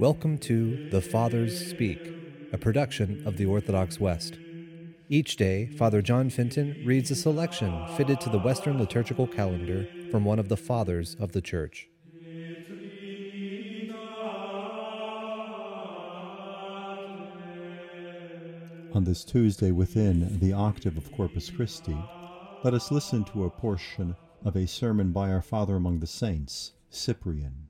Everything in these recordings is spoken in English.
Welcome to The Fathers Speak, a production of the Orthodox West. Each day, Father John Fenton reads a selection fitted to the Western liturgical calendar from one of the Fathers of the Church. On this Tuesday within the octave of Corpus Christi, let us listen to a portion of a sermon by our Father among the Saints, Cyprian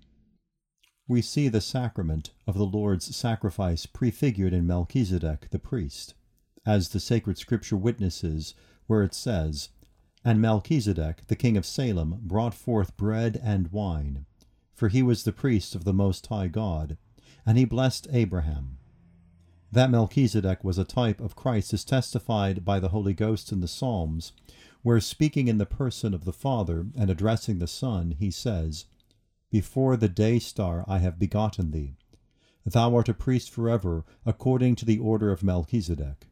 we see the sacrament of the Lord's sacrifice prefigured in Melchizedek the priest, as the sacred scripture witnesses, where it says, And Melchizedek, the king of Salem, brought forth bread and wine, for he was the priest of the Most High God, and he blessed Abraham. That Melchizedek was a type of Christ is testified by the Holy Ghost in the Psalms, where speaking in the person of the Father and addressing the Son, he says, before the day star I have begotten thee. Thou art a priest forever, according to the order of Melchizedek.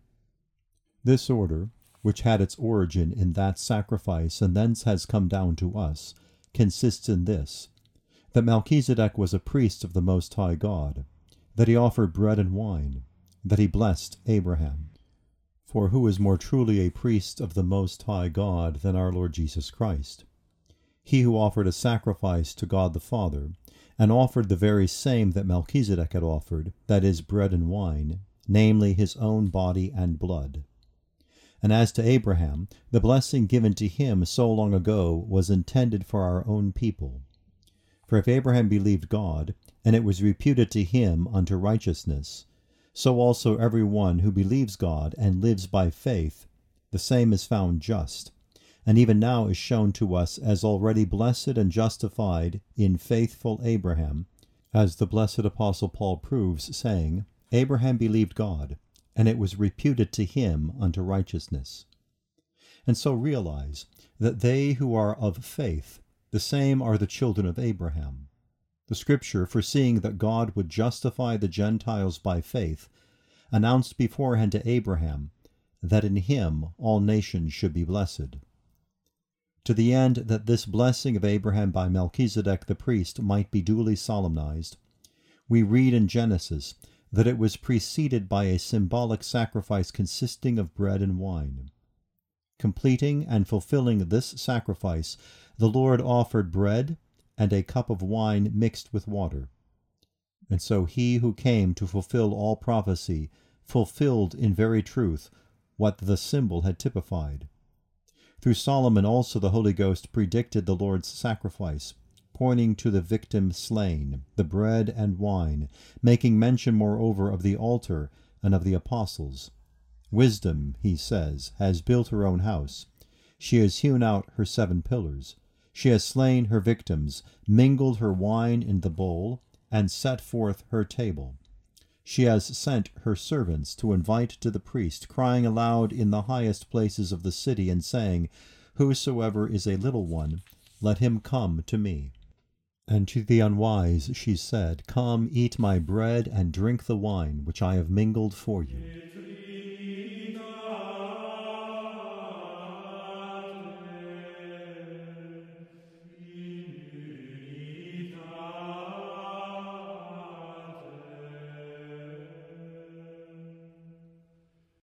This order, which had its origin in that sacrifice and thence has come down to us, consists in this that Melchizedek was a priest of the Most High God, that he offered bread and wine, that he blessed Abraham. For who is more truly a priest of the Most High God than our Lord Jesus Christ? He who offered a sacrifice to God the Father, and offered the very same that Melchizedek had offered, that is, bread and wine, namely, his own body and blood. And as to Abraham, the blessing given to him so long ago was intended for our own people. For if Abraham believed God, and it was reputed to him unto righteousness, so also every one who believes God and lives by faith, the same is found just and even now is shown to us as already blessed and justified in faithful Abraham, as the blessed Apostle Paul proves, saying, Abraham believed God, and it was reputed to him unto righteousness. And so realize that they who are of faith, the same are the children of Abraham. The Scripture, foreseeing that God would justify the Gentiles by faith, announced beforehand to Abraham that in him all nations should be blessed to the end that this blessing of Abraham by Melchizedek the priest might be duly solemnized, we read in Genesis that it was preceded by a symbolic sacrifice consisting of bread and wine. Completing and fulfilling this sacrifice, the Lord offered bread and a cup of wine mixed with water. And so he who came to fulfill all prophecy fulfilled in very truth what the symbol had typified. Through Solomon also the Holy Ghost predicted the Lord's sacrifice, pointing to the victim slain, the bread and wine, making mention moreover of the altar and of the apostles. Wisdom, he says, has built her own house. She has hewn out her seven pillars. She has slain her victims, mingled her wine in the bowl, and set forth her table. She has sent her servants to invite to the priest, crying aloud in the highest places of the city, and saying, Whosoever is a little one, let him come to me. And to the unwise she said, Come, eat my bread, and drink the wine which I have mingled for you.